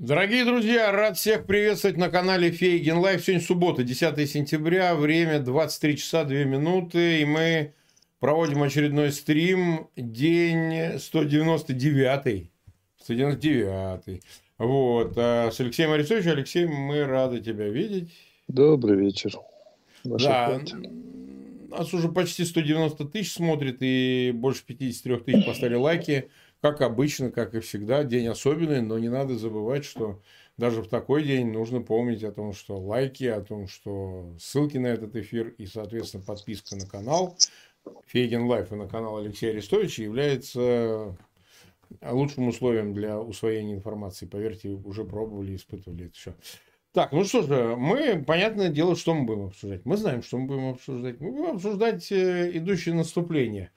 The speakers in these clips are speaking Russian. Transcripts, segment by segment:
Дорогие друзья, рад всех приветствовать на канале Фейгин Live. Сегодня суббота, 10 сентября, время 23 часа 2 минуты, и мы проводим очередной стрим, день 199. 199. Вот, а с Алексеем Арестовичем. Алексей, мы рады тебя видеть. Добрый вечер. Ваша да, нас уже почти 190 тысяч смотрит, и больше 53 тысяч поставили лайки. Как обычно, как и всегда, день особенный, но не надо забывать, что даже в такой день нужно помнить о том, что лайки, о том, что ссылки на этот эфир и, соответственно, подписка на канал Фейгин Live и на канал Алексея Арестовича является лучшим условием для усвоения информации. Поверьте, уже пробовали, испытывали это все. Так, ну что же, мы, понятное дело, что мы будем обсуждать. Мы знаем, что мы будем обсуждать. Мы будем обсуждать э, идущее наступление.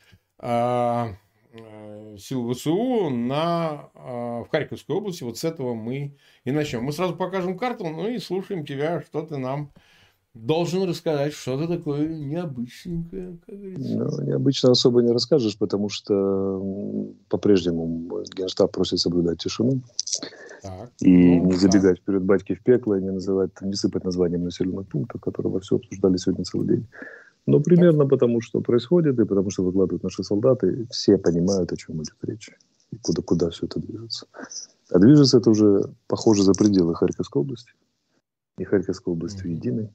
Э, сил ВСУ на, а, в Харьковской области. Вот с этого мы и начнем. Мы сразу покажем карту, ну и слушаем тебя, что ты нам должен рассказать что-то такое необычненькое, как говорится. Ну, необычно особо не расскажешь, потому что по-прежнему Генштаб просит соблюдать тишину. Так. И ну, не забегать так. вперед батьки в пекло, и не называть, не сыпать названием населенных пунктов, которые во все обсуждали сегодня целый день. Но примерно потому, что происходит, и потому, что выкладывают наши солдаты, все понимают, о чем идет речь. И куда, куда все это движется. А движется это уже, похоже, за пределы Харьковской области. И Харьковской области mm-hmm. единой.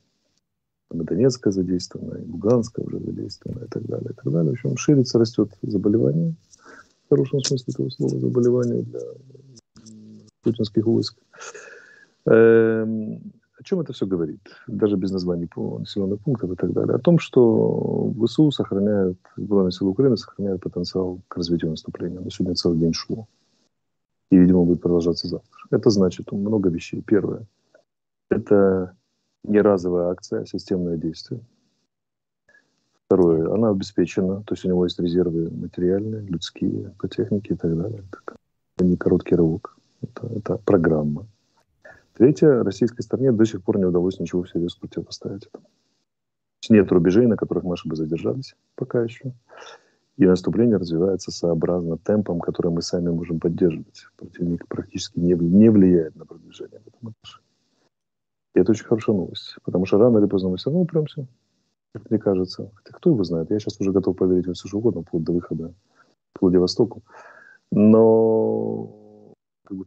Там и Донецкая задействована, и Луганская уже задействована, и так далее, и так далее. В общем, ширится, растет заболевание. В хорошем смысле этого слова заболевание для путинских войск. Эм, о чем это все говорит? Даже без названий населенных пунктов и так далее. О том, что ВСУ сохраняют, Сбройные силы Украины сохраняют потенциал к развитию наступления. На сегодня целый день шло. И, видимо, будет продолжаться завтра. Это значит много вещей. Первое. Это не разовая акция, а системное действие. Второе. Она обеспечена. То есть у него есть резервы материальные, людские, по технике и так далее. Это не короткий рывок. Это, это программа. Третье, российской стороне до сих пор не удалось ничего всерьез противопоставить этому. Нет рубежей, на которых наши бы задержались пока еще. И наступление развивается сообразно темпом, который мы сами можем поддерживать. Противник практически не, не влияет на продвижение в этом отношении. И это очень хорошая новость. Потому что рано или поздно мы все равно упремся, как мне кажется. Хотя кто его знает. Я сейчас уже готов поверить во все что угодно, вплоть до выхода к Владивостоку. Но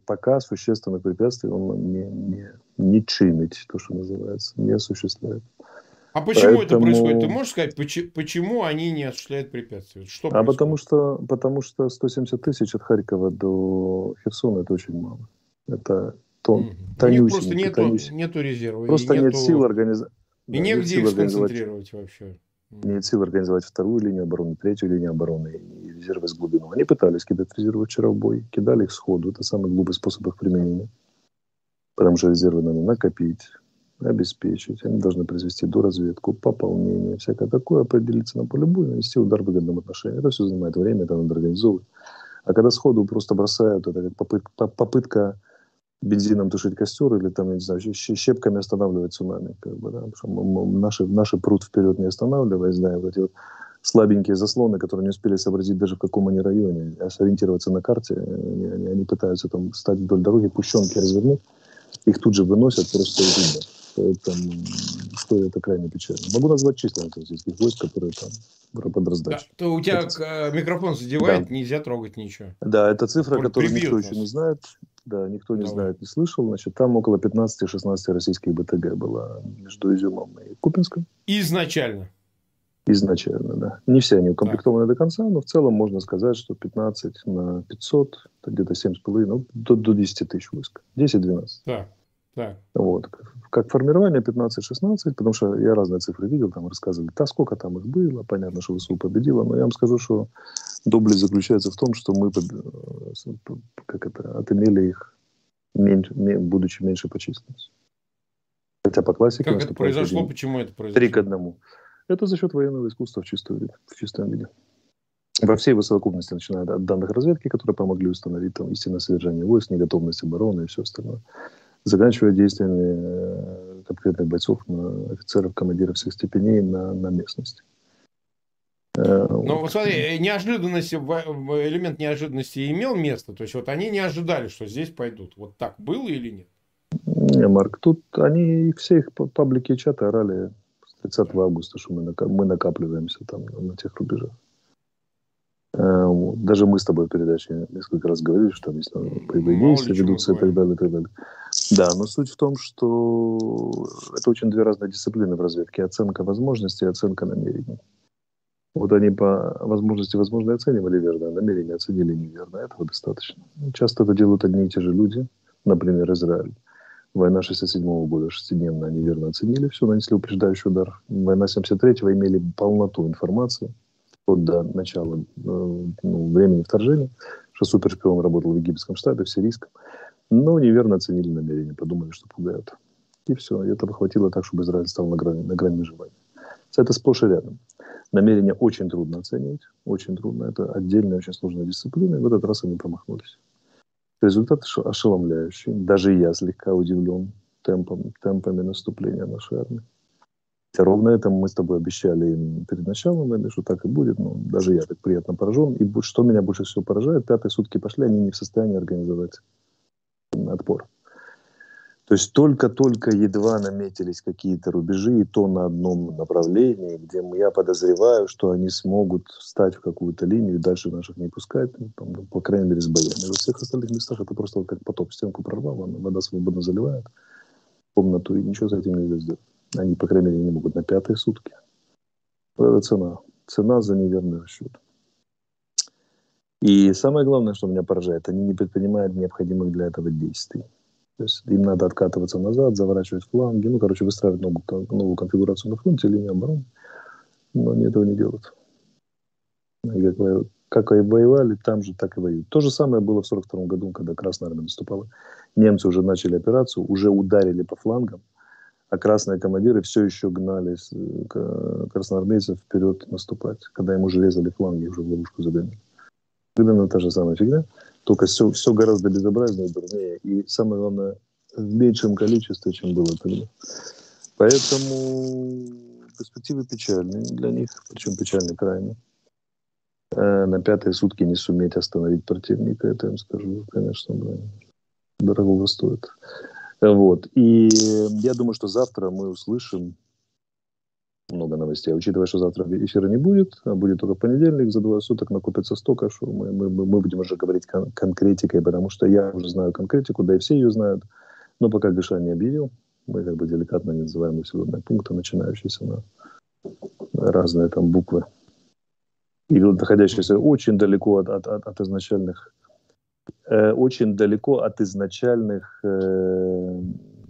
пока существенных препятствий он не, не, не чинить, то, что называется, не осуществляет. А почему Поэтому... это происходит? Ты можешь сказать, почему, они не осуществляют препятствия? Что а потому что, потому что 170 тысяч от Харькова до Херсона это очень мало. Это тон, mm-hmm. тонюсенький. Просто нету, нету резерва. Просто нету... нет сил организовать. И да, негде их сконцентрировать вообще. Нет сил организовать вторую линию обороны, третью линию обороны и резервы с глубину. Они пытались кидать резервы вчера в бой, кидали их сходу. Это самый глупый способ их применения. Потому что резервы надо накопить, обеспечить. Они должны произвести доразведку, пополнение, всякое такое, определиться на поле боя, нанести удар в выгодном отношении. Это все занимает время, это надо организовывать. А когда сходу просто бросают, это как попытка, попытка бензином тушить костер или там, я не знаю, щепками останавливать цунами. Как бы, да? Потому что наши, наши пруд вперед не останавливаясь, да, вот эти вот слабенькие заслоны, которые не успели сообразить даже в каком они районе, а сориентироваться на карте, они, они, они пытаются там стать вдоль дороги, пущенки развернуть, их тут же выносят, просто видно. Поэтому что это крайне печально. Могу назвать численность российских войск, которые там под раздачей. Да, то у тебя это... микрофон задевает, да. нельзя трогать ничего. Да, это цифра, Он которую никто еще не знает. Да, никто не Давай. знает, не слышал. Значит, там около 15-16 российских БТГ было между Изюмом и Купинском. Изначально? Изначально, да. Не все они укомплектованы да. до конца, но в целом можно сказать, что 15 на 500, это где-то 7,5, ну, до, до 10 тысяч войск. 10-12. Да. Так. Вот. Как формирование 15-16, потому что я разные цифры видел, там рассказывали, да сколько там их было, понятно, что ВСУ победила, но я вам скажу, что доблесть заключается в том, что мы э, как это, отымели их, меньше, будучи меньше по численности. Хотя по классике... Как это произошло, один, почему это произошло? Три к одному. Это за счет военного искусства в, чистом виде, в чистом виде. Во всей его совокупности, начиная от данных разведки, которые помогли установить там истинное содержание войск, неготовность обороны и все остальное заканчивая действиями э, конкретных бойцов, офицеров, командиров всех степеней на, на местности. Э, Э, Но вот смотри, э, неожиданность, элемент неожиданности имел место. То есть вот они не ожидали, что здесь пойдут. Вот так было или нет? Не, Марк, тут они все их паблики и чаты орали 30 августа, что мы, мы накапливаемся там на тех рубежах. Э, даже мы с тобой в передаче несколько раз говорили, что там есть боевые ведутся и так далее, и так далее. Да, но суть в том, что это очень две разные дисциплины в разведке. Оценка возможностей и оценка намерений. Вот они по возможности, возможно, оценивали верно, а намерения оценили неверно. Этого достаточно. Часто это делают одни и те же люди. Например, Израиль. Война 67 -го года, шестидневно они верно оценили все, нанесли упреждающий удар. Война 73-го имели полноту информации вплоть до начала э, ну, времени вторжения, что супершпион работал в египетском штабе, в сирийском, но неверно оценили намерения, подумали, что пугают. И все, и этого хватило так, чтобы Израиль стал на грани, на грани выживания. Это сплошь и рядом. Намерения очень трудно оценивать, очень трудно. Это отдельная, очень сложная дисциплина, и в этот раз они промахнулись. Результат ошеломляющий. Даже я слегка удивлен темпом, темпами наступления нашей армии. Ровно это мы с тобой обещали им перед началом войны, что так и будет. Но даже я так приятно поражен. И что меня больше всего поражает, пятые сутки пошли, они не в состоянии организовать отпор. То есть только-только едва наметились какие-то рубежи, и то на одном направлении, где я подозреваю, что они смогут встать в какую-то линию и дальше наших не пускать, ну, там, ну, по крайней мере, с боями. Во всех остальных местах это просто вот как потоп, стенку прорвал, вода свободно заливает комнату, и ничего с этим нельзя сделать. Они, по крайней мере, не могут на пятые сутки. Это цена. Цена за неверный расчет. И самое главное, что меня поражает, они не предпринимают необходимых для этого действий. То есть им надо откатываться назад, заворачивать фланги, ну, короче, выстраивать новую, новую конфигурацию на фронте, линию обороны. Но они этого не делают. И как, как и воевали, там же так и воюют. То же самое было в 1942 году, когда Красная Армия наступала. Немцы уже начали операцию, уже ударили по флангам, а красные командиры все еще гнали красноармейцев вперед наступать, когда им уже резали фланги, уже в ловушку загоняли. Примерно та же самая фигня. Только все, все гораздо безобразнее, дурнее. И самое главное, в меньшем количестве, чем было тогда. Поэтому перспективы печальные для них, причем печальные крайне. Э, на пятые сутки не суметь остановить противника, это я им скажу, конечно, да, дорого стоит. Вот. И я думаю, что завтра мы услышим много новостей. Учитывая, что завтра эфира не будет, а будет только понедельник, за двое суток накопится столько, что мы, мы, мы будем уже говорить кон- конкретикой, потому что я уже знаю конкретику, да и все ее знают. Но пока Гыша не объявил, мы как бы деликатно не называем населенные пункты, начинающиеся на разные там буквы. И находящиеся очень далеко от, от, от, от изначальных э, очень далеко от изначальных э,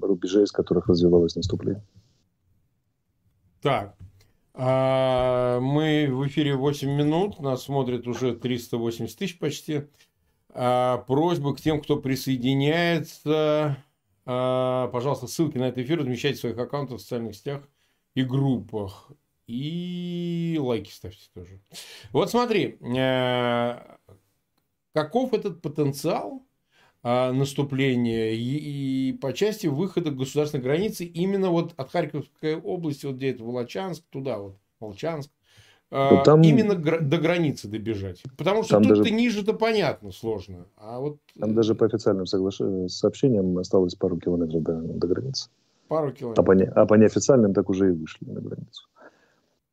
рубежей, с которых развивалось наступление. Так, а, мы в эфире 8 минут, нас смотрит уже 380 тысяч почти. А, просьба к тем, кто присоединяется, а, пожалуйста, ссылки на этот эфир размещайте в своих аккаунтах в социальных сетях и группах. И лайки ставьте тоже. Вот смотри, каков этот потенциал наступления и, и по части выхода к государственной границе именно вот от Харьковской области, вот где это Волочанск, туда вот, Волчанск, а, там, именно до границы добежать. Потому что тут даже, ты ниже-то понятно, сложно. А вот... Там даже по официальным соглаш... сообщениям осталось пару километров до, до границы. Пару километров. А по, не... а по неофициальным так уже и вышли на границу.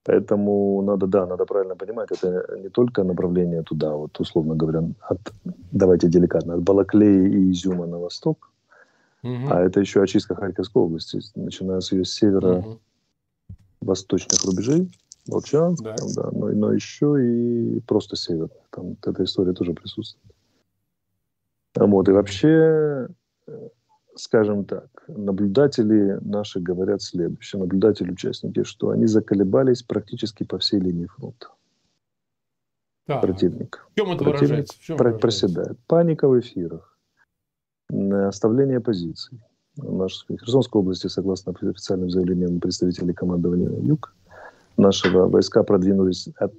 Поэтому надо, да, надо правильно понимать, это не только направление туда, вот условно говоря, от, давайте деликатно, от Балаклеи и Изюма на восток, угу. а это еще очистка Харьковской области, начиная с ее северо-восточных рубежей, Волчанск, да. Там, да, но, но еще и просто север. Там эта история тоже присутствует. Вот, и вообще скажем так, наблюдатели наши говорят следующее, наблюдатели-участники, что они заколебались практически по всей линии фронта. Да. Противник. В чем это Противник выражается? В чем про- проседает. Паника в эфирах, оставление позиций. В нашей Херсонской области, согласно официальным заявлениям представителей командования ЮГ, наши войска продвинулись от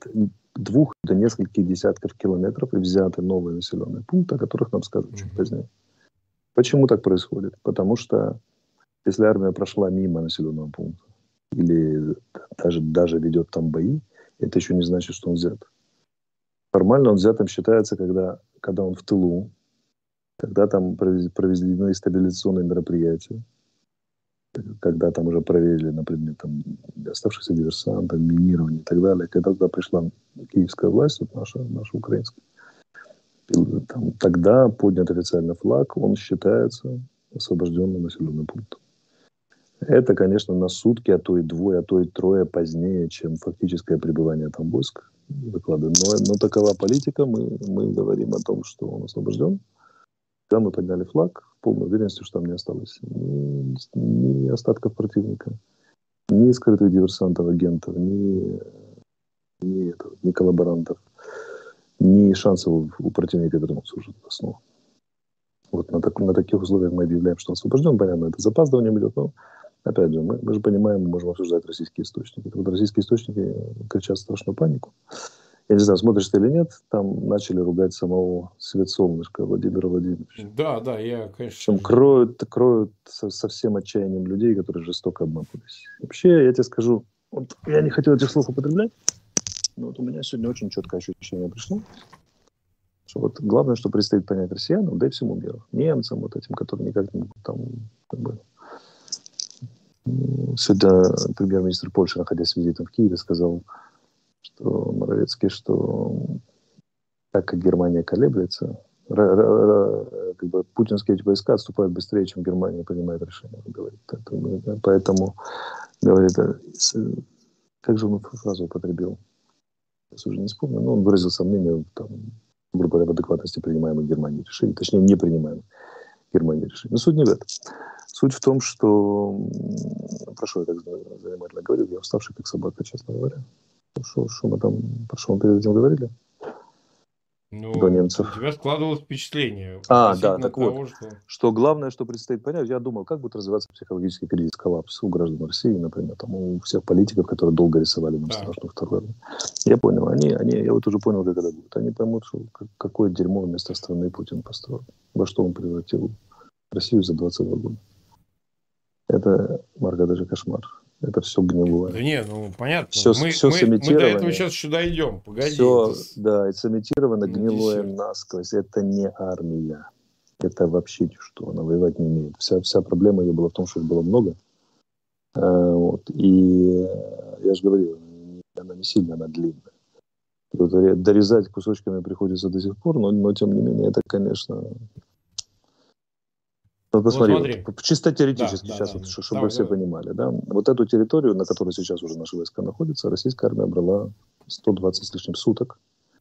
двух до нескольких десятков километров и взяты новые населенные пункты, о которых нам скажут чуть позднее. Почему так происходит? Потому что если армия прошла мимо населенного пункта или даже, даже ведет там бои, Это еще не значит, что он взят. Формально он взятым считается, когда, когда он в тылу, когда там проведены стабилизационные мероприятия, когда там уже проверили на предмет там, оставшихся диверсантов, минирования и так далее. Когда туда пришла киевская власть, вот наша, наша украинская, там, тогда поднят официально флаг, он считается освобожденным населенным пунктом. Это, конечно, на сутки, а то и двое, а то и трое позднее, чем фактическое пребывание там войск. Но, но такова политика, мы, мы говорим о том, что он освобожден. Когда мы подняли флаг, в полной уверенности, что там не осталось ни, ни остатков противника, ни скрытых диверсантов, агентов, ни, ни, этого, ни коллаборантов, ни шансов у противника вернуться уже снова. Вот на, так, на таких условиях мы объявляем, что он освобожден. Понятно, это запаздыванием идет, но опять же, мы, мы же понимаем, мы можем обсуждать российские источники. Так вот российские источники кричат страшную панику. Я не знаю, смотришь ты или нет, там начали ругать самого Свет Солнышко Владимира Владимировича. Да, да, я, конечно. Причем кроют, кроют со, со всем отчаянием людей, которые жестоко обманывались. Вообще, я тебе скажу, вот я не хотел этих слов употреблять, но вот у меня сегодня очень четкое ощущение пришло, что вот главное, что предстоит понять россиянам, да и всему миру, немцам вот этим, которые никак не могут там как бы, Сегодня премьер-министр Польши, находясь с визитом в Киеве, сказал, что Моровецкий, что так как Германия колеблется, как бы путинские войска отступают быстрее, чем Германия принимает решение, говорит. Поэтому, говорит, э, как же он фразу употребил? Я уже не вспомню, но он выразил сомнение, там, грубо говоря, в адекватности принимаемых Германией решений, точнее, не принимаемых Германией решений. Но суть не в этом. Суть в том, что... Прошу, я так занимательно говорю, я уставший, как собака, честно говоря. Что, что мы там, про что мы перед этим говорили? Ну, до немцев. У тебя складывалось впечатление. А, да, так того, вот, что... что главное, что предстоит понять, я думал, как будет развиваться психологический кризис, коллапс у граждан России, например, там, у всех политиков, которые долго рисовали нам да. страшную вторую Я понял, они, они, я вот уже понял, как это будет. Они поймут, что какое дерьмо вместо страны Путин построил, во что он превратил Россию за 22 года. Это, Марк, даже кошмар. Это все гнилое. Да нет, ну понятно. Все, мы, все мы, мы до этого сейчас еще дойдем. Погоди. Все, это... Да, это сымитировано гнилое Десерт. насквозь. Это не армия. Это вообще что. Она воевать не умеет. Вся, вся проблема ее была в том, что их было много. А, вот. И я же говорил, она не сильно, она длинная. Дорезать кусочками приходится до сих пор, но, но тем не менее это, конечно, ну, посмотри, вот смотри. Вот, чисто теоретически да, сейчас, да, вот, да, чтобы да, все да. понимали, да, вот эту территорию, на которой сейчас уже наши войска находятся, российская армия брала 120 с лишним суток.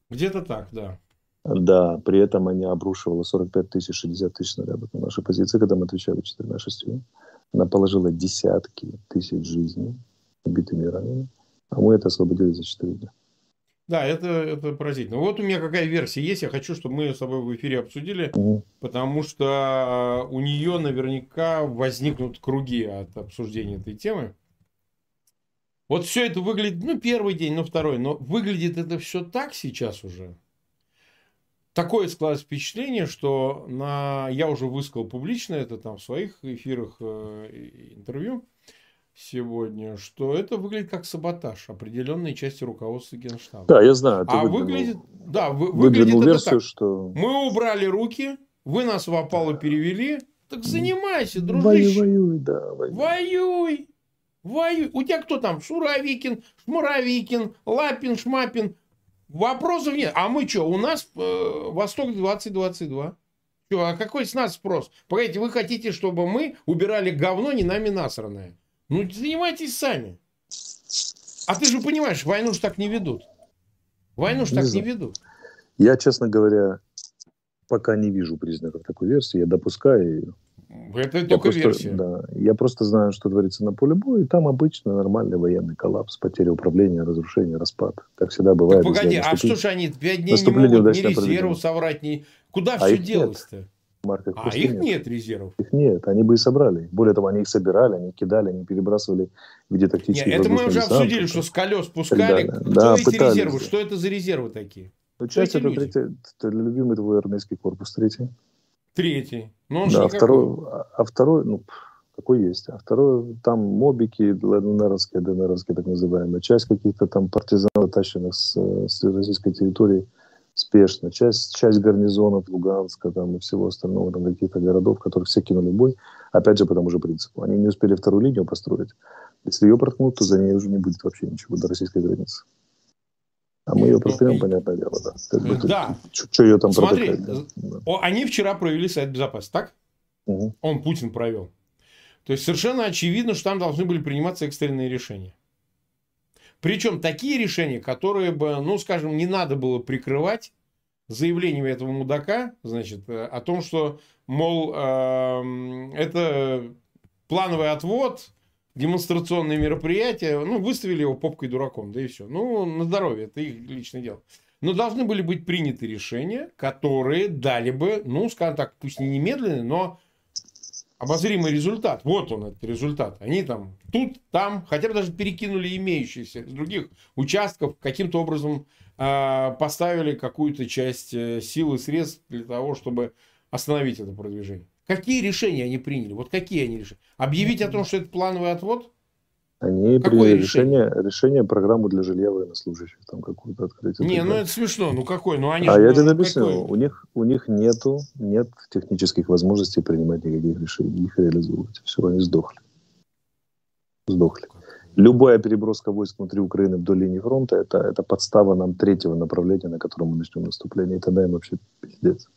Где-то так, да. Да, при этом они обрушивала 45 тысяч, 60 тысяч снарядов на наши позиции, когда мы отвечали четырьмя шестью. Она положила десятки тысяч жизней убитыми и ранеными, а мы это освободили за 4 дня. Да, это, это поразительно. Вот у меня какая версия есть. Я хочу, чтобы мы ее с тобой в эфире обсудили, угу. потому что у нее наверняка возникнут круги от обсуждения этой темы. Вот все это выглядит, ну, первый день, ну, второй, но выглядит это все так сейчас уже. Такое складывается впечатление, что на... я уже высказал публично это там в своих эфирах, э, интервью, сегодня, что это выглядит как саботаж определенной части руководства Генштаба. Да, я знаю. А выглянул, выглядит, да, вы, выглядит это версию, так. Что... Мы убрали руки, вы нас в опалу перевели, так занимайся, дружище. Воюй, воюй, да. Воюй. Воюй. Воюй. У тебя кто там? Шуравикин, Шмуравикин, Лапин, Шмапин. Вопросов нет. А мы что, у нас э, Восток 2022. Что, а какой с нас спрос? Погодите, вы хотите, чтобы мы убирали говно не нами насранное? Ну, занимайтесь сами. А ты же понимаешь, войну же так не ведут. Войну же так знаю. не ведут. Я, честно говоря, пока не вижу признаков такой версии. Я допускаю ее. Это я только просто, версия. Да, я просто знаю, что творится на поле боя. И там обычно нормальный военный коллапс, потеря управления, разрушение, распад. Как всегда бывает. Так погоди, а что же они пять дней не могут ни резерву соврать, ни... Куда а все делось-то? Марка а их нет. нет резервов? Их нет, они бы и собрали. Более того, они их собирали, они кидали, они перебрасывали в виде тактических Нет, это мы уже обсудили, что с колес пускали. Кто да, эти резервы? Что это за резервы такие? Ну, часть это, третий, это любимый твой армейский корпус, третий. Третий. Ну, он да, второй, а, а второй, ну, Такой есть. А второе, там мобики, ЛНРовские, ДНРовские так называемые, часть каких-то там партизан, тащенных с, с российской территории спешно, часть, часть гарнизонов Луганска там, и всего остального, там каких-то городов, которых все кинули бой, опять же по тому же принципу. Они не успели вторую линию построить. Если ее проткнут, то за ней уже не будет вообще ничего до российской границы. А мы ее ну, проткнем, понятное дело, да. Как бы, да. Что ее там Смотри, да? они вчера провели Совет Безопасности, так? Угу. Он, Путин, провел. То есть совершенно очевидно, что там должны были приниматься экстренные решения. Причем такие решения, которые бы, ну, скажем, не надо было прикрывать заявлениями этого мудака, значит, э, о том, что, мол, э, это плановый отвод, демонстрационные мероприятия, ну, выставили его попкой дураком, да и все. Ну, на здоровье, это их личное дело. Но должны были быть приняты решения, которые дали бы, ну, скажем так, пусть не немедленный, но обозримый результат. Вот он, этот результат. Они там тут, там, хотя бы даже перекинули имеющиеся с других участков, каким-то образом э, поставили какую-то часть э, сил и средств для того, чтобы остановить это продвижение. Какие решения они приняли? Вот какие они решили? Объявить о том, что это плановый отвод? Они Какое приняли решение? решение, решение программу для жилья военнослужащих, там какую-то открыть. Не, ну это смешно, ну какой, ну они А же, я тебе объясню, у них, у них нету, нет технических возможностей принимать никаких решений, их реализовывать. Все, они сдохли. Сдохли. Любая переброска войск внутри Украины вдоль линии фронта это, это подстава нам третьего направления, на котором мы начнем наступление. И тогда им вообще пиздец.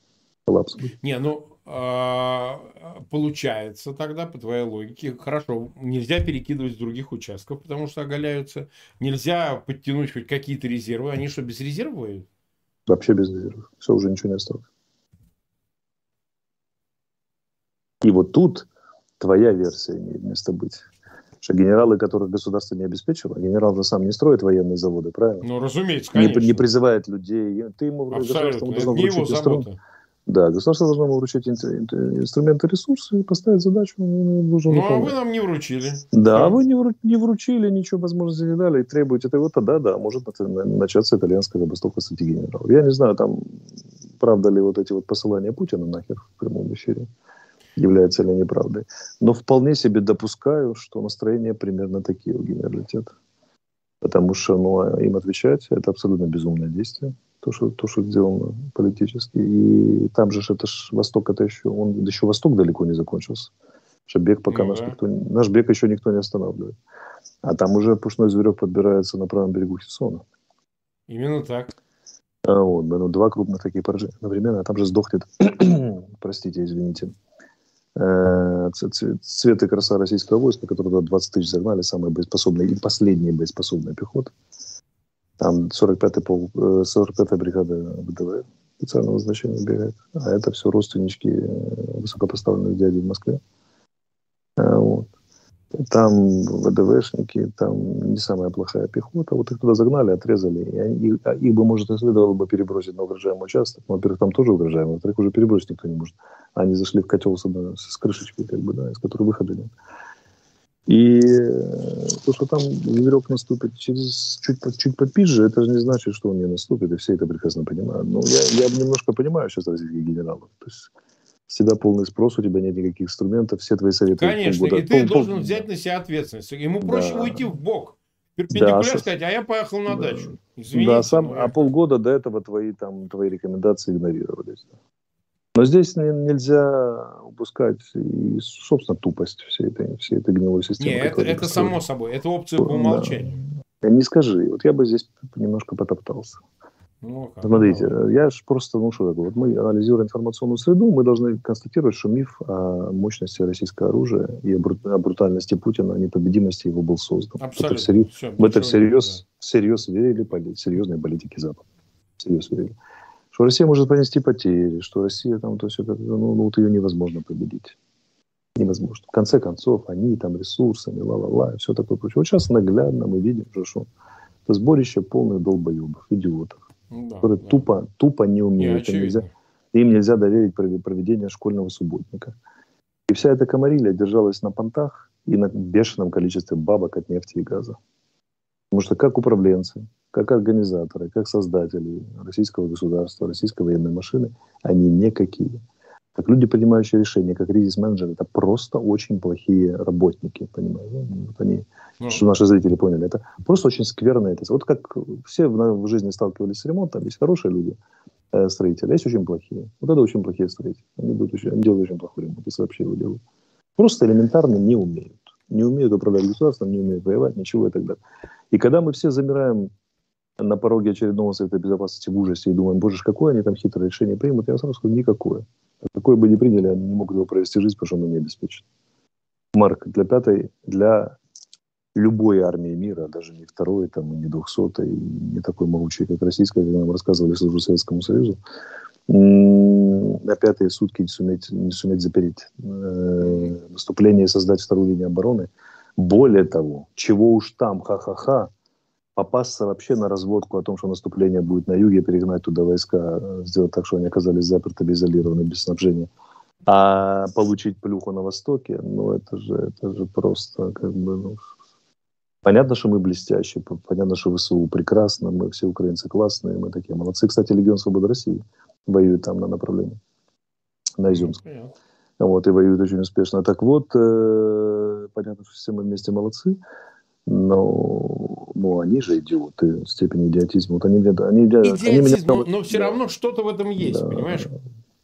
Коллапс. Не, ну получается тогда, по твоей логике, хорошо, нельзя перекидывать с других участков, потому что оголяются. Нельзя подтянуть хоть какие-то резервы. Они что, без резервов воюют? Вообще без резервов. Все, уже ничего не осталось. И вот тут твоя версия имеет место быть. Что генералы, которых государство не обеспечило, генерал же сам не строит военные заводы, правильно? Ну, разумеется, конечно. Не, не призывает людей. Ты ему Абсолютно. Это не его забота. Да, государство должно ему вручить инструменты, ресурсы поставить задачу. Должен ну, а вы нам не вручили. Да, а вы не, вру, не вручили, ничего возможности не дали и требуете этого, тогда да, может начаться итальянская забастовка среди генералов. Я не знаю, там, правда ли вот эти вот посылания Путина нахер в прямом эфире, является ли неправдой. Но вполне себе допускаю, что настроения примерно такие у генералитета. Потому что ну, им отвечать – это абсолютно безумное действие то, что, то, что сделано политически. И там же это ж Восток, это еще, он еще Восток далеко не закончился. Что бег пока ну, наш, никто, наш бег еще никто не останавливает. А там уже пушной зверек подбирается на правом берегу Херсона. Именно так. А вот, ну, два крупных таких поражения одновременно, а там же сдохнет, простите, извините, э, цвет и краса российского войска, который туда 20 тысяч загнали, самые боеспособные и последние боеспособные пехоты. Там 45-й пол, 45-я э, бригада ВДВ специального значения бегает. А это все родственнички э, высокопоставленных дядей в Москве. А, вот. Там ВДВшники, там не самая плохая пехота. Вот их туда загнали, отрезали. И они, их, а их бы, может, и следовало бы перебросить на угрожаемый участок. Но, во-первых, там тоже угрожаемый, во-вторых, уже перебросить никто не может. Они зашли в котел с, с крышечкой, как бы, да, из которой выхода нет. И э, то, что там зверек наступит через чуть, чуть попизже, это же не значит, что он не наступит, и все это прекрасно понимают. Но я, я немножко понимаю сейчас российских генералов. То есть тебя полный спрос, у тебя нет никаких инструментов, все твои советы. Конечно, полгода, и ты пол, должен пол... взять на себя ответственность. Ему проще да. уйти в бок, перпендикуляр да, сказать, а я поехал на да. дачу. Извините, да, сам, а полгода до этого твои, там, твои рекомендации игнорировались. Но здесь нельзя упускать и, собственно, тупость всей этой, всей этой гнилой системы. Нет, это, это само собой, это опция по умолчанию. Да. Не скажи, вот я бы здесь немножко потоптался. Ну, Смотрите, я же просто, ну что такое, вот мы анализируем информационную среду, мы должны констатировать, что миф о мощности российского оружия и о, брут, о брутальности Путина, о непобедимости его был создан. Абсолютно. Это всерьез, Все, в это всерьез, да. всерьез верили поли, серьезные политики Запада. Всерьез верили что Россия может понести потери, что Россия там, то это, ну, ну, вот ее невозможно победить. Невозможно. В конце концов, они там ресурсами, ла-ла-ла, все такое прочее. Вот сейчас наглядно мы видим, что это сборище полных долбоебов, идиотов, ну да, которые да. Тупо, тупо не умеют. Не им, нельзя, им нельзя доверить проведение школьного субботника. И вся эта комарилья держалась на понтах и на бешеном количестве бабок от нефти и газа. Потому что как управленцы, как организаторы, как создатели российского государства, российской военной машины, они никакие. как люди, принимающие решения, как кризис-менеджеры, это просто очень плохие работники, понимаете? Вот они, ну, что наши зрители поняли, это просто очень скверно. Это. Вот как все в, в жизни сталкивались с ремонтом, есть хорошие люди, э, строители, а есть очень плохие. Вот это очень плохие строители. Они, будут очень, они делают очень плохой ремонт, если вообще его делают. Просто элементарно не умеют. Не умеют управлять государством, не умеют воевать, ничего и так далее. И когда мы все замираем на пороге очередного Совета Безопасности в ужасе и думаем, боже, какое они там хитрое решение примут, я сразу скажу, никакое. Какое бы ни приняли, они не могут его провести жизнь, потому что оно не обеспечено. Марк, для пятой, для любой армии мира, даже не второй, там, и не двухсотой, не такой могучей, как российская, как нам рассказывали, служу Советскому Союзу, на пятые сутки не суметь, не суметь запереть э, наступление и создать вторую линию обороны. Более того, чего уж там, ха-ха-ха, попасться вообще на разводку о том, что наступление будет на юге, перегнать туда войска, э, сделать так, что они оказались запертыми, изолированы, без снабжения. А получить плюху на востоке, ну это же, это же просто как бы, ну, Понятно, что мы блестящие, понятно, что ВСУ прекрасно, мы все украинцы классные, мы такие молодцы. Кстати, Легион Свободы России воюет там на направлении, на Изюмск. Вот, и воюют очень успешно. Так вот, э, понятно, что все мы вместе молодцы, но ну, они же идиоты, степень идиотизма. Вот они, они, Идиотизм, они меня... но, но все равно что-то в этом есть, да. понимаешь?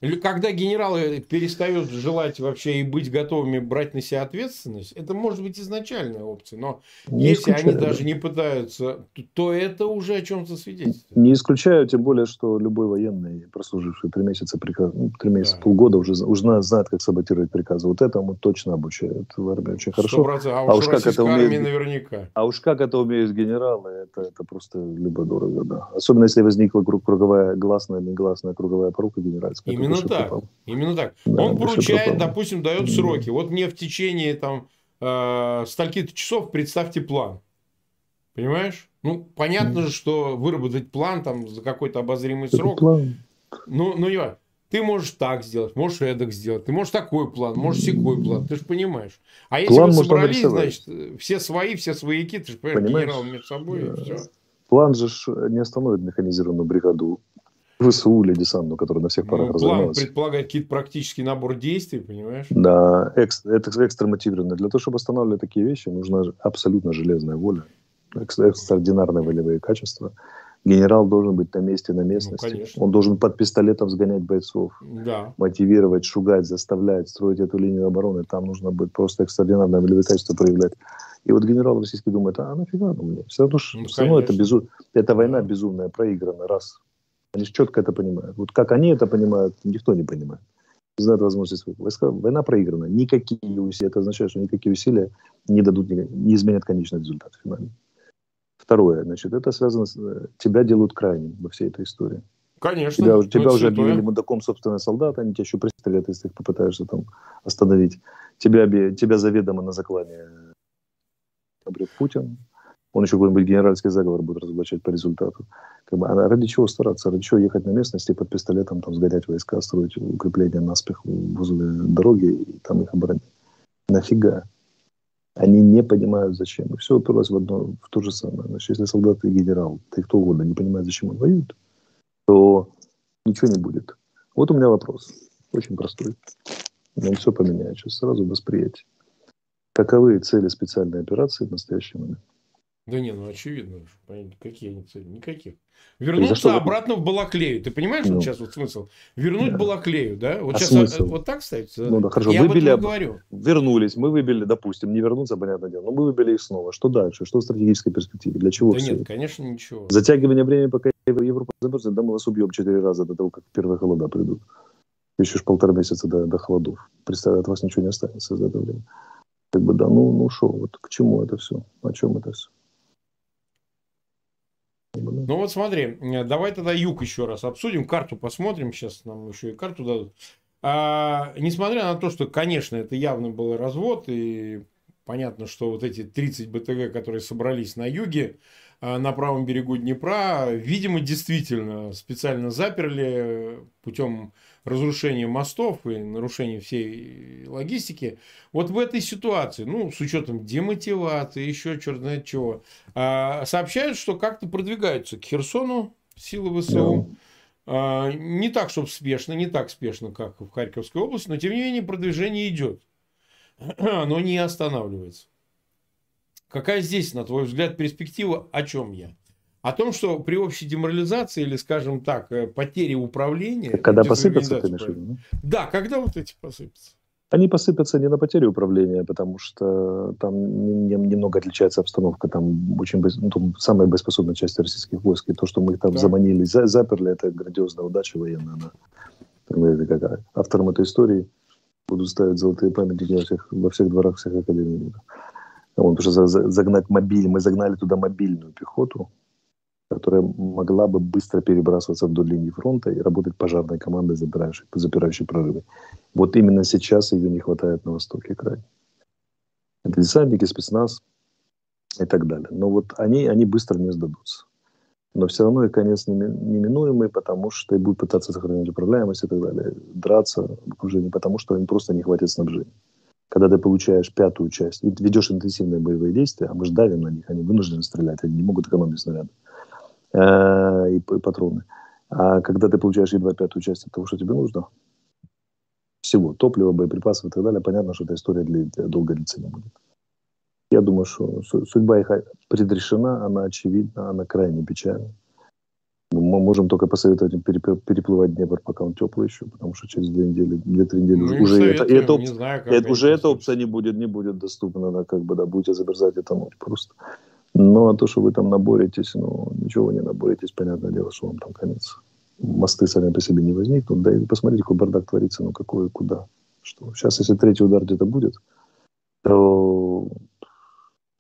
Когда генералы перестают желать вообще и быть готовыми брать на себя ответственность, это может быть изначальная опция. Но не если они да. даже не пытаются, то это уже о чем-то свидетельствует. Не исключаю, тем более, что любой военный, прослуживший три месяца, приказ, ну, три месяца, да. полгода, уже, уже знает, как саботировать приказы. Вот этому точно обучают в армии очень хорошо. 100%. А, а уж как это умеют, наверняка. А уж как это умеют генералы, это, это просто либо дорого, да. Особенно, если возникла круговая гласная, негласная круговая порука генеральская. Именно Именно так. Пропал. Именно так. Да, Он поручает, допустим, дает сроки. Вот мне в течение там э, стольки-то часов представьте план. Понимаешь? Ну, понятно же, что выработать план там за какой-то обозримый срок. План. Ну, ну, не ты можешь так сделать, можешь эдак сделать, ты можешь такой план, можешь секой план, ты же понимаешь. А если план вы собрались, значит, все свои, все свояки, ты же понимаешь, понимаешь? генерал между собой, да. и все. План же не остановит механизированную бригаду. ВСУ или десантную, который на всех ну, парах ну, План предполагает какие-то практический набор действий, понимаешь? Да, экс, это экстрамотивированно. Для того, чтобы останавливать такие вещи, нужна абсолютно железная воля, экстраординарные волевые качества. Генерал должен быть на месте, на местности. Ну, Он должен под пистолетом сгонять бойцов, да. мотивировать, шугать, заставлять, строить эту линию обороны. Там нужно будет просто экстраординарное волевые качества проявлять. И вот генерал российский думает, а нафига ну мне? Все равно, ну, все равно это, безу... эта война безумная, проиграна, раз. Они же четко это понимают. Вот как они это понимают, никто не понимает. Не знают возможности войска. Война проиграна. Никакие усилия, это означает, что никакие усилия не дадут, не изменят конечный результат финальный. Второе, значит, это связано с... Э, тебя делают крайним во всей этой истории. Конечно. Тебя, тебя уже объявили мудаком собственные солдаты, они тебя еще пристрелят, если ты попытаешься там остановить. Тебя, тебя заведомо на заклане обрет Путин. Он еще какой-нибудь генеральский заговор будет разоблачать по результату. Как бы, а ради чего стараться? Ради чего ехать на местности под пистолетом там сгонять войска, строить укрепления наспех возле дороги и там их оборонять? Нафига? Они не понимают, зачем. И все уперлось в одно, в то же самое. Значит, если солдат и генерал, ты кто угодно, не понимает, зачем он воюет, то ничего не будет. Вот у меня вопрос. Очень простой. Он все поменяет сейчас. Сразу восприятие. Каковы цели специальной операции в настоящий момент? Да не, ну очевидно, какие они цели? Никаких. Вернуться обратно в Балаклею. Ты понимаешь, ну, вот сейчас вот смысл? Вернуть да. Балаклею, да? Вот а сейчас смысл? вот так ставится. Ну да, хорошо. Я выбили, об говорю. Вернулись, мы выбили, допустим, не вернуться, понятное дело, но мы выбили их снова. Что дальше? Что в стратегической перспективе? Для чего да все? нет, конечно, ничего. Затягивание времени, пока Европа замерзнет, да мы вас убьем четыре раза до того, как первые холода придут. Еще ж полтора месяца до, до холодов. Представляю, от вас ничего не останется за это время. Как бы, да, ну, ну что, вот к чему это все? О чем это все? Ну вот смотри, э, давай тогда юг еще раз обсудим, карту посмотрим, сейчас нам еще и карту дадут. А, несмотря на то, что, конечно, это явно был развод, и понятно, что вот эти 30 БТГ, которые собрались на юге, а, на правом берегу Днепра, видимо, действительно специально заперли путем разрушения мостов и нарушения всей логистики. Вот в этой ситуации, ну, с учетом демотивации, еще черт знает чего, а, сообщают, что как-то продвигаются к Херсону силы ВСУ. А, не так, чтобы спешно, не так спешно, как в Харьковской области, но тем не менее продвижение идет. Оно не останавливается. Какая здесь, на твой взгляд, перспектива? О чем я? О том, что при общей деморализации или, скажем так, э, потере управления... Когда посыпятся, ты имеешь Да, когда вот эти посыпятся? Они посыпятся не на потерю управления, потому что там немного отличается обстановка. Там очень ну, там самая боеспособная часть российских войск. И то, что мы их там да. заманили, за, заперли, это грандиозная удача военная. Она, там, это как, авторам этой истории будут ставить золотые памятники во всех, во всех дворах всех академий потому что загнать мобиль, мы загнали туда мобильную пехоту, которая могла бы быстро перебрасываться вдоль линии фронта и работать пожарной командой, запирающей, запирающей прорывы. Вот именно сейчас ее не хватает на Востоке крайне. Это десантники, спецназ и так далее. Но вот они, они быстро не сдадутся. Но все равно и конец неминуемый, потому что и будут пытаться сохранять управляемость и так далее. Драться в окружении, потому что им просто не хватит снабжения. Когда ты получаешь пятую часть и ведешь интенсивные боевые действия, а мы же на них, они вынуждены стрелять, они не могут экономить снаряды э, и, и патроны. А когда ты получаешь едва пятую часть от того, что тебе нужно, всего, топлива, боеприпасов и так далее, понятно, что эта история для, для долго длиться не будет. Я думаю, что судьба их предрешена, она очевидна, она крайне печальна. Мы можем только посоветовать им переплывать Днепр, пока он теплый еще, потому что через две недели, две-три недели ну, уже это, это, опция, знаю, это, уже эта опция не будет, не будет доступна, она как бы, да, будете замерзать и тонуть просто. Ну, а то, что вы там наборетесь, ну, ничего вы не наборетесь, понятное дело, что вам там конец. Мосты сами по себе не возникнут, да и посмотрите, какой бардак творится, ну, какой, куда. Что? Сейчас, если третий удар где-то будет, то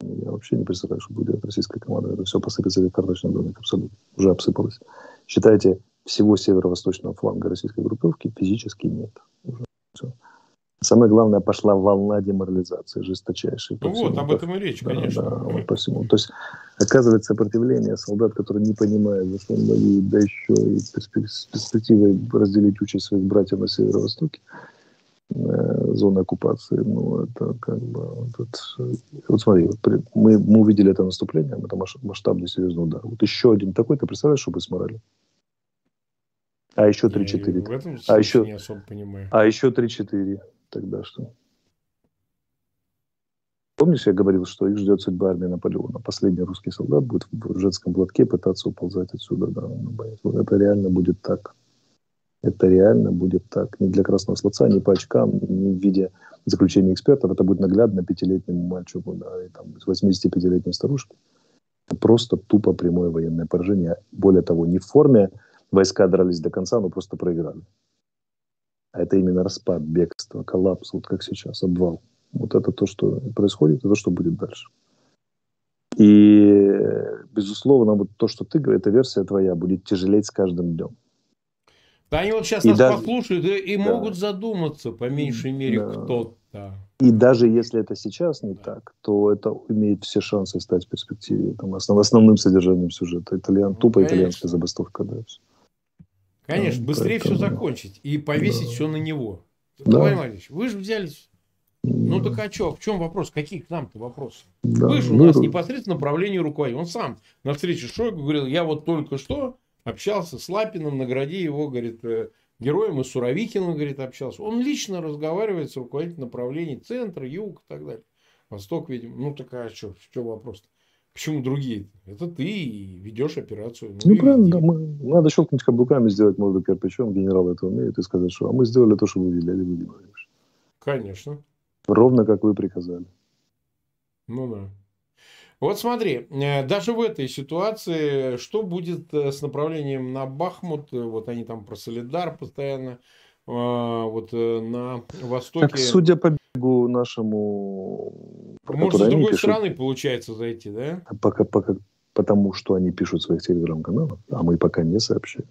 я вообще не представляю, что будет российская команда. Это все посыпется как карточный домик, абсолютно. Уже обсыпалось. Считайте, всего северо-восточного фланга российской группировки физически нет. Уже все. Самое главное, пошла волна деморализации жесточайшей. Ну вот, об этом и речь, да, конечно. Да, вот по всему. То есть, оказывается, сопротивление солдат, которые не понимают, за что он воюет, да еще и с перспективой разделить участь своих братьев на Северо-Востоке, э, зоны оккупации, ну, это как бы... Вот, вот смотри, вот, мы, мы увидели это наступление, это масштабный серьезный удар. Вот еще один такой, ты представляешь, что бы с моралью? А еще 3-4. А еще, не особо понимаю. А еще 3-4 тогда что? Помнишь, я говорил, что их ждет судьба армии Наполеона? Последний русский солдат будет в женском платке пытаться уползать отсюда. Да, это реально будет так. Это реально будет так. Не для красного словца, не по очкам, не в виде заключения экспертов. Это будет наглядно пятилетнему мальчику да, и там, 85-летней старушке. Это просто тупо прямое военное поражение. Более того, не в форме войска дрались до конца, но просто проиграли. А это именно распад, бегство, коллапс, вот как сейчас, обвал. Вот это то, что происходит, и то, что будет дальше. И, безусловно, вот то, что ты говоришь, эта версия твоя будет тяжелеть с каждым днем. Да, они вот сейчас и нас даже, послушают и, и да, могут задуматься, по меньшей мере, да. кто-то. И даже если это сейчас не да. так, то это имеет все шансы стать в перспективе там, основ, основным содержанием сюжета. Итальян, ну, тупо конечно. итальянская забастовка. Да, Конечно, быстрее поэтому... все закончить и повесить да. все на него. Да. Владимир вы же взялись. Ну так а что, в чем вопрос? Какие к нам-то вопросы? Да. Вы же у ну, нас непосредственно направление руководителя. Он сам на встрече Шойгу говорил, я вот только что общался с Лапиным, награди его, говорит, э, героем, и Суровикиным, говорит, общался. Он лично разговаривает с руководителем направлений центра, юг и так далее. Восток, видимо. Ну так а что, в чем вопрос? Почему другие? Это ты ведешь операцию. Ну, ну правильно, да, мы, надо щелкнуть каблуками, сделать морду кирпичом, генерал это умеет, и сказать, что а мы сделали то, что вы велели, Владимир Владимирович. Конечно. Ровно как вы приказали. Ну да. Вот смотри, э, даже в этой ситуации, что будет э, с направлением на Бахмут? Вот они там про Солидар постоянно а, вот э, на востоке. Так, судя по нашему... Может, с другой пишут, стороны получается зайти, да? Пока, пока, потому что они пишут в своих телеграм-каналах, а мы пока не сообщаем.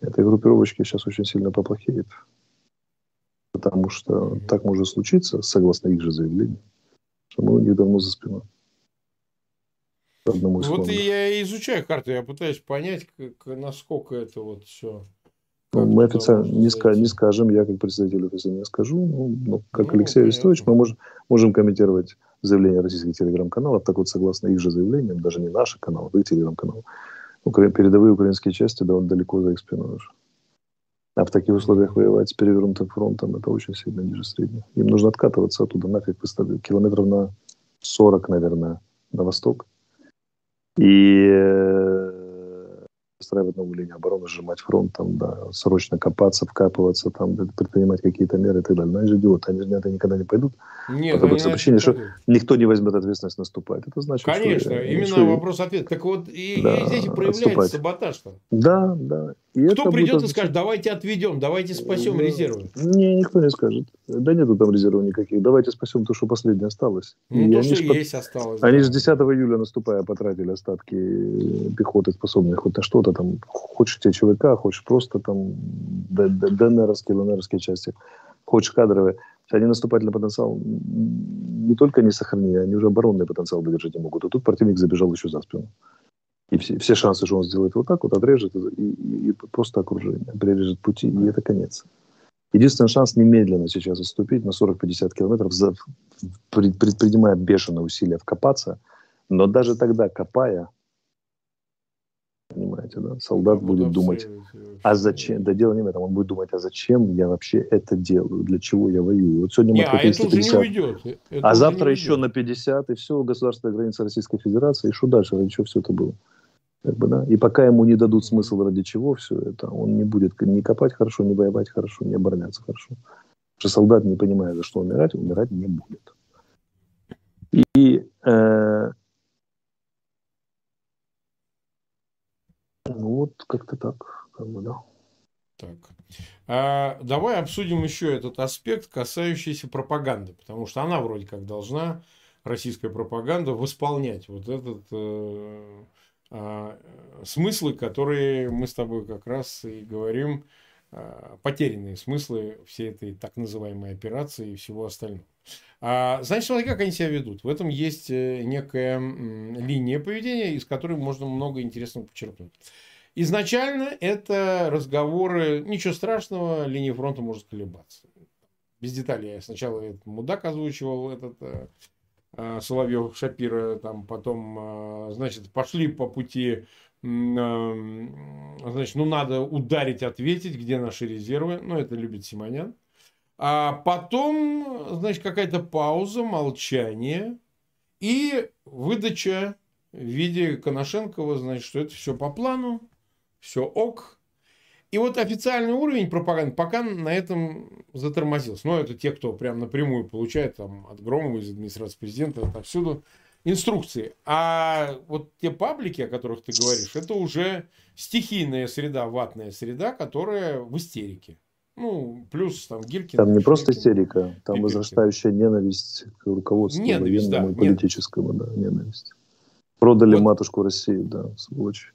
Этой группировочке сейчас очень сильно поплохеет. Потому что mm-hmm. так может случиться, согласно их же заявлению, что мы у них давно за спиной. Вот я изучаю карту, я пытаюсь понять, как, насколько это вот все ну, мы официально не, ска- не скажем, я как представитель офиса не скажу, ну, но как ну, Алексей Арестович мы можем, можем комментировать заявления российских телеграм-каналов, так вот, согласно их же заявлениям, даже не наших каналов, их телеграм-каналов, Укра... Передовые украинские части да, далеко за их спиной уже. А в таких условиях воевать с перевернутым фронтом это очень сильно ниже среднего. Им нужно откатываться оттуда нафиг километров на 40, наверное, на восток. И э, выстраивать новую линию обороны, сжимать фронт, там, да, срочно копаться, вкапываться, там, предпринимать какие-то меры и так далее. Но они же идиоты, они же на это никогда не пойдут. Нет, Потому что причине, что никто не возьмет ответственность наступать. Это значит, Конечно, что, именно что вопрос ответ. Так вот, и, да, и здесь проявляется саботаж-то. Да, да. И Кто придет будет... и скажет, давайте отведем, давайте спасем да. резервы? Не, никто не скажет. Да нету там резервов никаких. Давайте спасем то, что последнее осталось. Ну, и то, что есть под... осталось. Они да. же 10 июля, наступая, потратили остатки пехоты, способные хоть на что-то там. Хочешь те ЧВК, хочешь просто там ДНРовские, ЛНРовские части, хочешь кадровые. Они наступательный потенциал не только не сохранили, они уже оборонный потенциал выдержать не могут. А тут противник забежал еще за спину. И все, все шансы, что он сделает вот так вот, отрежет и, и, и просто окружение, прирежет пути, и это конец. Единственный шанс немедленно сейчас отступить на 40-50 километров, за, предпринимая бешеные усилия вкопаться, но даже тогда, копая, понимаете, да, солдат ну, будет думать, все, все, а зачем, да дело не в этом, он будет думать, а зачем я вообще это делаю, для чего я воюю. Вот сегодня мы не, а это 50, не уйдет. Это а завтра еще на 50, и все, государственная граница Российской Федерации, и что дальше, ради чего все это было? Как бы, да? И пока ему не дадут смысл, ради чего все это, он не будет ни копать хорошо, ни воевать хорошо, ни обороняться хорошо. Потому что солдат, не понимая, за что умирать, умирать не будет. И э, ну вот как-то так, как бы, да. Так. А, давай обсудим еще этот аспект, касающийся пропаганды, потому что она вроде как должна, российская пропаганда, восполнять вот этот э, смыслы, которые мы с тобой как раз и говорим, а, потерянные смыслы всей этой так называемой операции и всего остального. А, значит, смотри, как они себя ведут. В этом есть э, некая линия поведения, из которой можно много интересного почерпнуть. Изначально это разговоры, ничего страшного, линия фронта может колебаться. Без деталей. Я сначала этот мудак озвучивал, этот Э, Соловьев, Шапира, там потом, э, значит, пошли по пути, э, значит, ну надо ударить, ответить, где наши резервы, ну это любит Симонян. А потом, значит, какая-то пауза, молчание и выдача в виде Коношенкова, значит, что это все по плану, все ок, и вот официальный уровень пропаганды пока на этом затормозился. Но это те, кто прям напрямую получает там, от Громова, из администрации президента, отовсюду инструкции. А вот те паблики, о которых ты говоришь, это уже стихийная среда, ватная среда, которая в истерике. Ну, плюс там Гиркин. Там не просто истерика, там возрастающая ненависть к руководству ненависть, военному да, и политическому, ненависть. да, ненависть. Продали вот. матушку России, да, сволочь.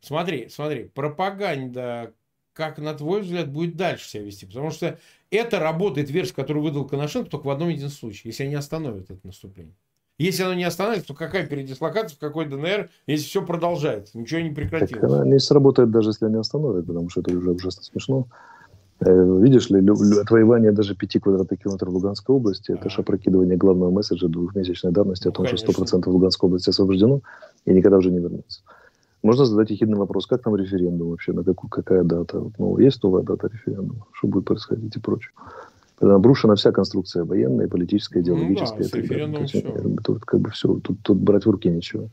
Смотри, смотри, пропаганда, как на твой взгляд, будет дальше себя вести? Потому что это работает версия, которую выдал Коношенко, только в одном единственном случае, если они остановят это наступление. Если оно не остановится, то какая передислокация, в какой ДНР, если все продолжается, ничего не прекратилось? Так она не сработает даже, если они остановят, потому что это уже ужасно смешно. Э, видишь ли, отвоевание даже 5 квадратных километров Луганской области, это же опрокидывание главного месседжа двухмесячной давности о том, Конечно. что 100% Луганской области освобождено и никогда уже не вернется. Можно задать ехидный вопрос, как там референдум вообще, на какую, какая дата? Ну, есть новая дата референдума? Что будет происходить и прочее? Обрушена вся конструкция военная, политическая, идеологическая. Ну, да, референдум все. Тут как бы все, тут, тут брать в руки нечего.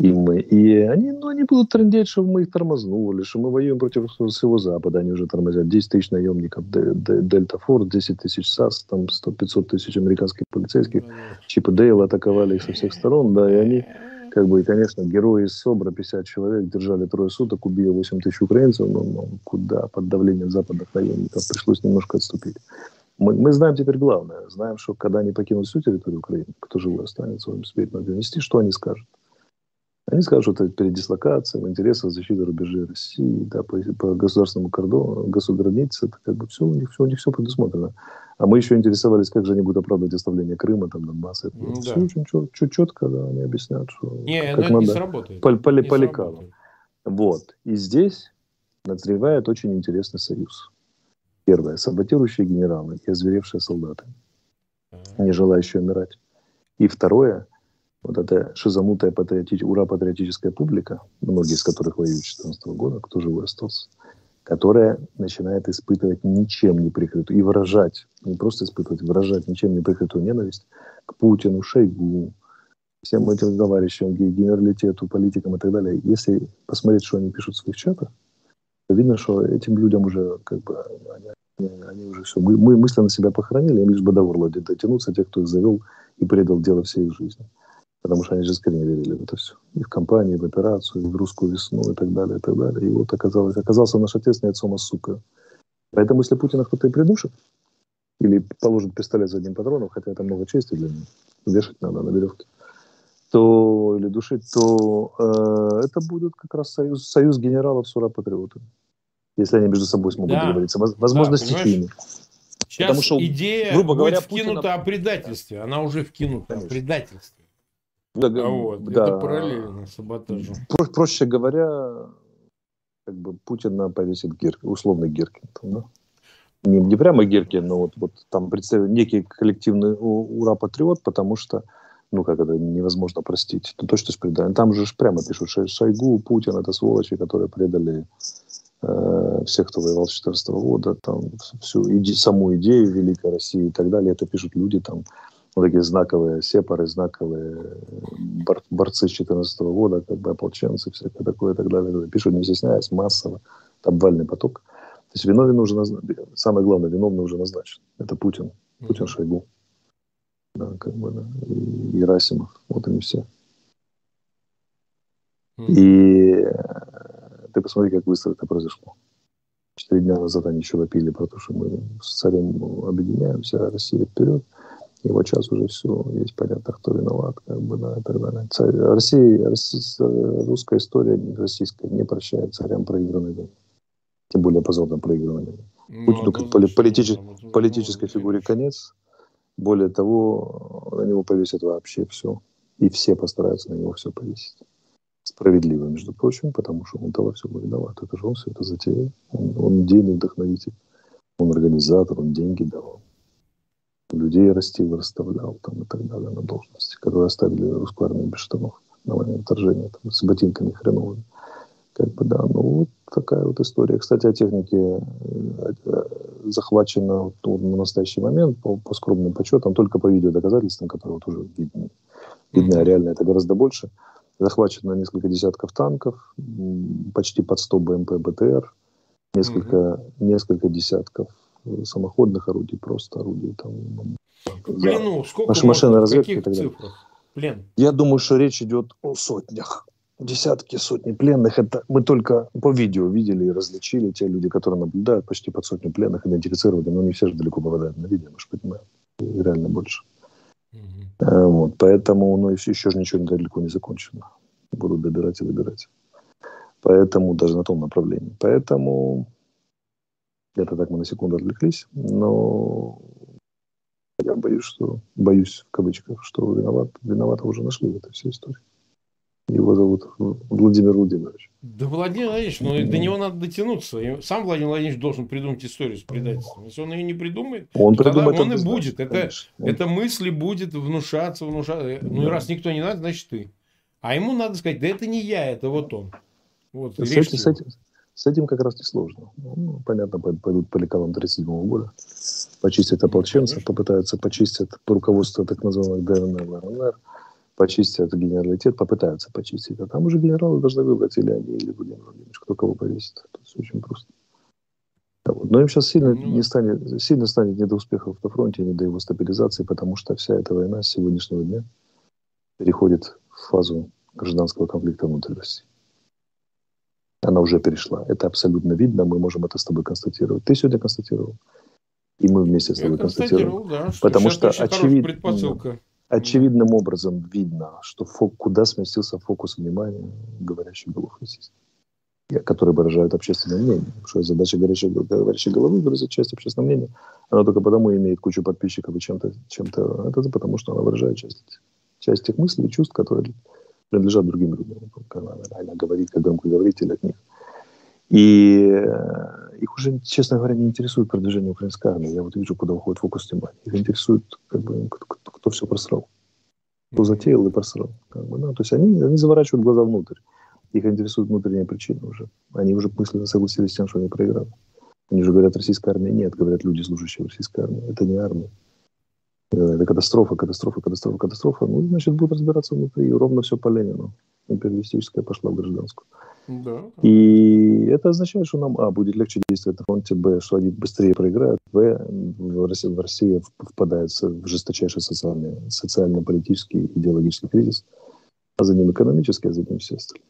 И мы, и они, ну, они будут трендеть, что мы их тормознули, что мы воюем против всего Запада, они уже тормозят. 10 тысяч наемников Дельта Форд, 10 тысяч САС, там 100-500 тысяч американских полицейских, Чипа Дейла атаковали их со всех сторон, да, и они как бы, и, конечно, герои из СОБРа, 50 человек, держали трое суток, убили 8 тысяч украинцев, но, но куда под давлением западных наемников пришлось немножко отступить. Мы, мы знаем теперь главное. Знаем, что когда они покинут всю территорию Украины, кто живой останется, им успеет ноги внести, что они скажут? Они скажут, что это передислокация в интересах защиты рубежей России, да, по, по государственному кордону, государнице, это как бы все у них все, у них все предусмотрено. А мы еще интересовались, как же они будут оправдывать оставление Крыма, там, Донбасса. Это, да. Все очень чет, четко, да, они объясняют, что не, как, как надо. Не сработает. По, по, не по лекалам. Вот. И здесь назревает очень интересный союз. Первое. Саботирующие генералы и озверевшие солдаты, не желающие умирать. И второе. вот эта шизанутая патриотич... ура-патриотическая публика, многие из которых воюют с 2014 года, кто живой остался, которая начинает испытывать ничем не прикрытую и выражать, не просто испытывать, выражать ничем не прикрытую ненависть к Путину, Шойгу, всем этим товарищам, генералитету, политикам и так далее. Если посмотреть, что они пишут в своих чатах, то видно, что этим людям уже как бы они, они уже все, мы, мы мысленно себя похоронили, им лишь бы до дотянуться, те, кто их завел и предал дело всей их жизни. Потому что они же искренне верили в это все. И в компании, и в операцию, и в русскую весну, и так далее, и так далее. И вот оказалось, оказался наш отец не отцом, а сука. Поэтому, если Путина кто-то и придушит, или положит пистолет за одним патроном, хотя это много чести для него, вешать надо на веревке, то, или душить, то э, это будет как раз союз, союз генералов с ура-патриотами. Если они между собой смогут да. договориться. Возможно, да, стихийно. Сейчас Потому что, идея грубо говоря, вкинута Путина... о предательстве. Она уже вкинута о предательстве. Да, а вот, да. Это параллельно саботажу. Про- проще говоря, как бы Путина повесит Гер... условный Геркин. Да? Не, не прямо Геркин, но вот, вот там представил некий коллективный ура-патриот, потому что ну, как это невозможно простить. Это точно же предание. Там же прямо пишут, Шойгу, Путин – это сволочи, которые предали э, всех, кто воевал с 2014 года, там, всю иде, саму идею Великой России и так далее. Это пишут люди, там, вот такие знаковые сепары, знаковые бор, борцы с 2014 года, как бы ополченцы, всякое такое и так далее. Пишут, не стесняясь, массово, обвальный поток. То есть виновен уже назначен. Самое главное, виновный уже назначен. Это Путин. Путин Шойгу да, как бы, да, и Герасимов, вот они все. И э, ты посмотри, как быстро это произошло. Четыре дня назад они еще вопили про то, что мы с царем объединяемся, Россия вперед. И вот сейчас уже все, есть понятно, кто виноват, как бы, да, и так далее. Царь, Россия, Россия, русская история российская не прощает царям проигранной войны. Тем более позорно проигранной войны. Ну, Путину как поли, политичес, политической фигуре конец, более того, на него повесят вообще все. И все постараются на него все повесить. Справедливо, между прочим, потому что он того всего виноват. Это же он все это затеял. Он, он идейный вдохновитель. Он организатор, он деньги давал. Людей растил, расставлял там и так далее на должности, которые оставили русскую армию без штанов на момент вторжения, там, с ботинками хреновыми. Как бы, да, ну вот такая вот история. Кстати, о технике э, захвачено вот, на настоящий момент по, по скромным подсчетам, только по видеодоказательствам, которые вот уже видны, видны mm-hmm. а реально это гораздо больше. Захвачено несколько десятков танков, почти под 100 БМП БТР, несколько, mm-hmm. несколько десятков самоходных орудий, просто орудий там. Блин, ну сколько Маш, машины разведки и так далее. Блин. Я думаю, что речь идет о сотнях десятки, сотни пленных. Это мы только по видео видели и различили. Те люди, которые наблюдают, почти под сотню пленных идентифицировали. Но не все же далеко попадают на видео, мы же понимаем. Реально больше. Mm-hmm. Вот, поэтому ну, еще же ничего далеко не закончено. Будут добирать и добирать. Поэтому даже на том направлении. Поэтому это так мы на секунду отвлеклись. Но я боюсь, что боюсь в кавычках, что виноват, виновата уже нашли в этой всей истории. Его зовут Владимир Владимирович. Да Владимир Владимирович, ну до него надо дотянуться. Сам Владимир Владимирович должен придумать историю с предательством. Если он ее не придумает, он, тогда он и будет. Это, это мысли будет внушаться, внушаться. Ну и раз никто не надо, значит ты. А ему надо сказать, да это не я, это вот он. Вот, с, этим, с, этим, с этим как раз не сложно. Ну, понятно, пойдут по лекалам 1937 года. Почистят ополченцев, попытаются почистить руководство так называемых ДНР, ЛНР почистят генералитет, попытаются почистить. А там уже генералы должны выбрать или они, или Владимир Владимирович, кто кого повесит. То есть очень просто. Вот. Но им сейчас сильно, ну, не станет, сильно станет не до успехов на фронте, не до его стабилизации, потому что вся эта война с сегодняшнего дня переходит в фазу гражданского конфликта внутри России. Она уже перешла. Это абсолютно видно, мы можем это с тобой констатировать. Ты сегодня констатировал, и мы вместе с тобой Я констатируем. Да, что потому что очевидно, очевидным образом видно, что фок, куда сместился фокус внимания говорящих голов российских, которые выражают общественное мнение. Потому что задача говорящей, говорящей головы выразить часть общественного мнения. Она только потому имеет кучу подписчиков и чем-то, чем-то это потому, что она выражает часть, часть тех мыслей и чувств, которые принадлежат другим людям. Она говорит, как громкоговоритель от них. И э, их уже, честно говоря, не интересует продвижение украинской армии. Я вот вижу, куда уходит фокус внимания. Их интересует, как бы, кто, кто, кто все просрал. Кто затеял и просрал. Как бы, да? То есть они, они заворачивают глаза внутрь. Их интересует внутренняя причина уже. Они уже мысленно согласились с тем, что они проиграли. Они же говорят, российская армия нет, говорят люди, служащие в российской армии. Это не армия. Это катастрофа, катастрофа, катастрофа, катастрофа. Ну, значит, будут разбираться внутри. И ровно все по Ленину. Империалистическая пошла в гражданскую. Да, И это означает, что нам, а, будет легче действовать на фронте, б, что они быстрее проиграют, в, в России, в России впадает в жесточайший социальный, социально-политический, идеологический кризис, а за ним экономический, а за ним все остальные.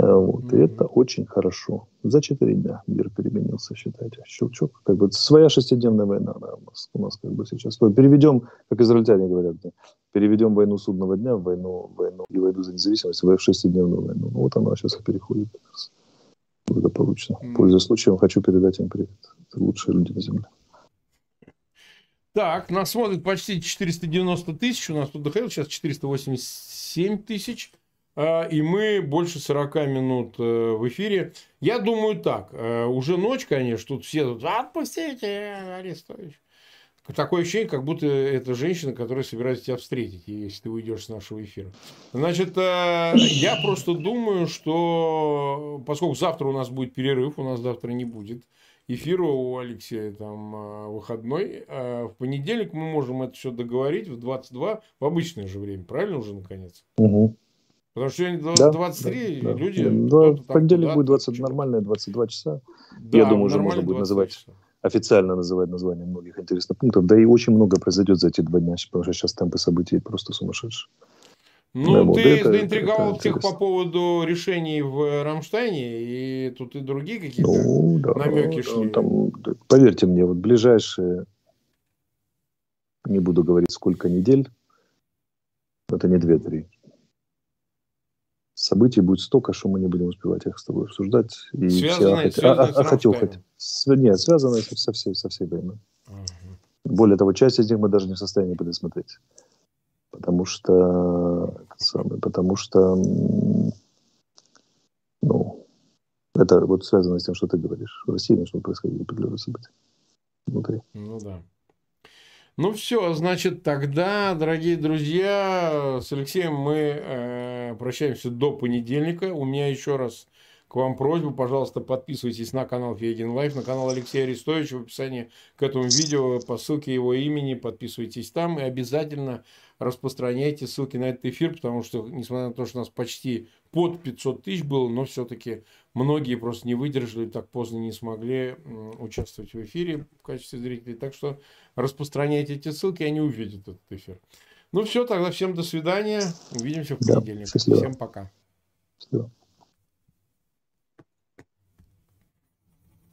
А, вот. Mm-hmm. И это очень хорошо. За четыре дня мир переменился, считайте. Щелчок. Как бы своя шестидневная война да, у, нас, у нас как бы сейчас. Переведем, как израильтяне говорят, да, переведем войну судного дня в войну, войну и войну за независимость в шестидневную войну. Ну, вот она сейчас и переходит благополучно. Mm-hmm. Пользуясь случаем, хочу передать им привет. Это лучшие люди на земле. Так, нас смотрит почти 490 тысяч. У нас тут доходило сейчас 487 тысяч. А, и мы больше 40 минут э, в эфире. Я думаю так, э, уже ночь, конечно, тут все тут, отпустите, Арестович. Такое ощущение, как будто это женщина, которая собирается тебя встретить, если ты уйдешь с нашего эфира. Значит, э, я просто думаю, что поскольку завтра у нас будет перерыв, у нас завтра не будет эфира у Алексея там выходной, в понедельник мы можем это все договорить в 22 в обычное же время, правильно уже наконец? Угу. Потому что сегодня да, 23 да, люди... Да, в понедельник будет 20, нормальные 22 часа. Да, Я думаю, уже можно будет называть, часа. официально называть название многих интересных пунктов. Да и очень много произойдет за эти два дня, потому что сейчас темпы событий просто сумасшедшие. Ну, да, ты вот заинтриговал это, всех по поводу решений в Рамштайне, и тут и другие какие-то ну, да, намеки шли. Там, поверьте мне, вот ближайшие, не буду говорить, сколько недель, это не две-три, событий будет столько, что мы не будем успевать их с тобой обсуждать. И связанные, все, связанные а, а, хотел хоть. Нет, связанные со, со, всей, со всей войной. Угу. Более того, часть из них мы даже не в состоянии предусмотреть. Потому что, самое, потому что, ну, это вот связано с тем, что ты говоришь. В России начнут происходить определенные события внутри. Ну да. Ну все, значит, тогда, дорогие друзья, с Алексеем мы э, прощаемся до понедельника. У меня еще раз к вам просьба, пожалуйста, подписывайтесь на канал Фейгин Live, на канал Алексея Арестовича в описании к этому видео, по ссылке его имени, подписывайтесь там и обязательно распространяйте ссылки на этот эфир, потому что, несмотря на то, что у нас почти под 500 тысяч было, но все-таки многие просто не выдержали, так поздно не смогли участвовать в эфире в качестве зрителей. Так что распространяйте эти ссылки, они увидят этот эфир. Ну все, тогда всем до свидания. Увидимся в понедельник. Да, всем пока. Счастливо.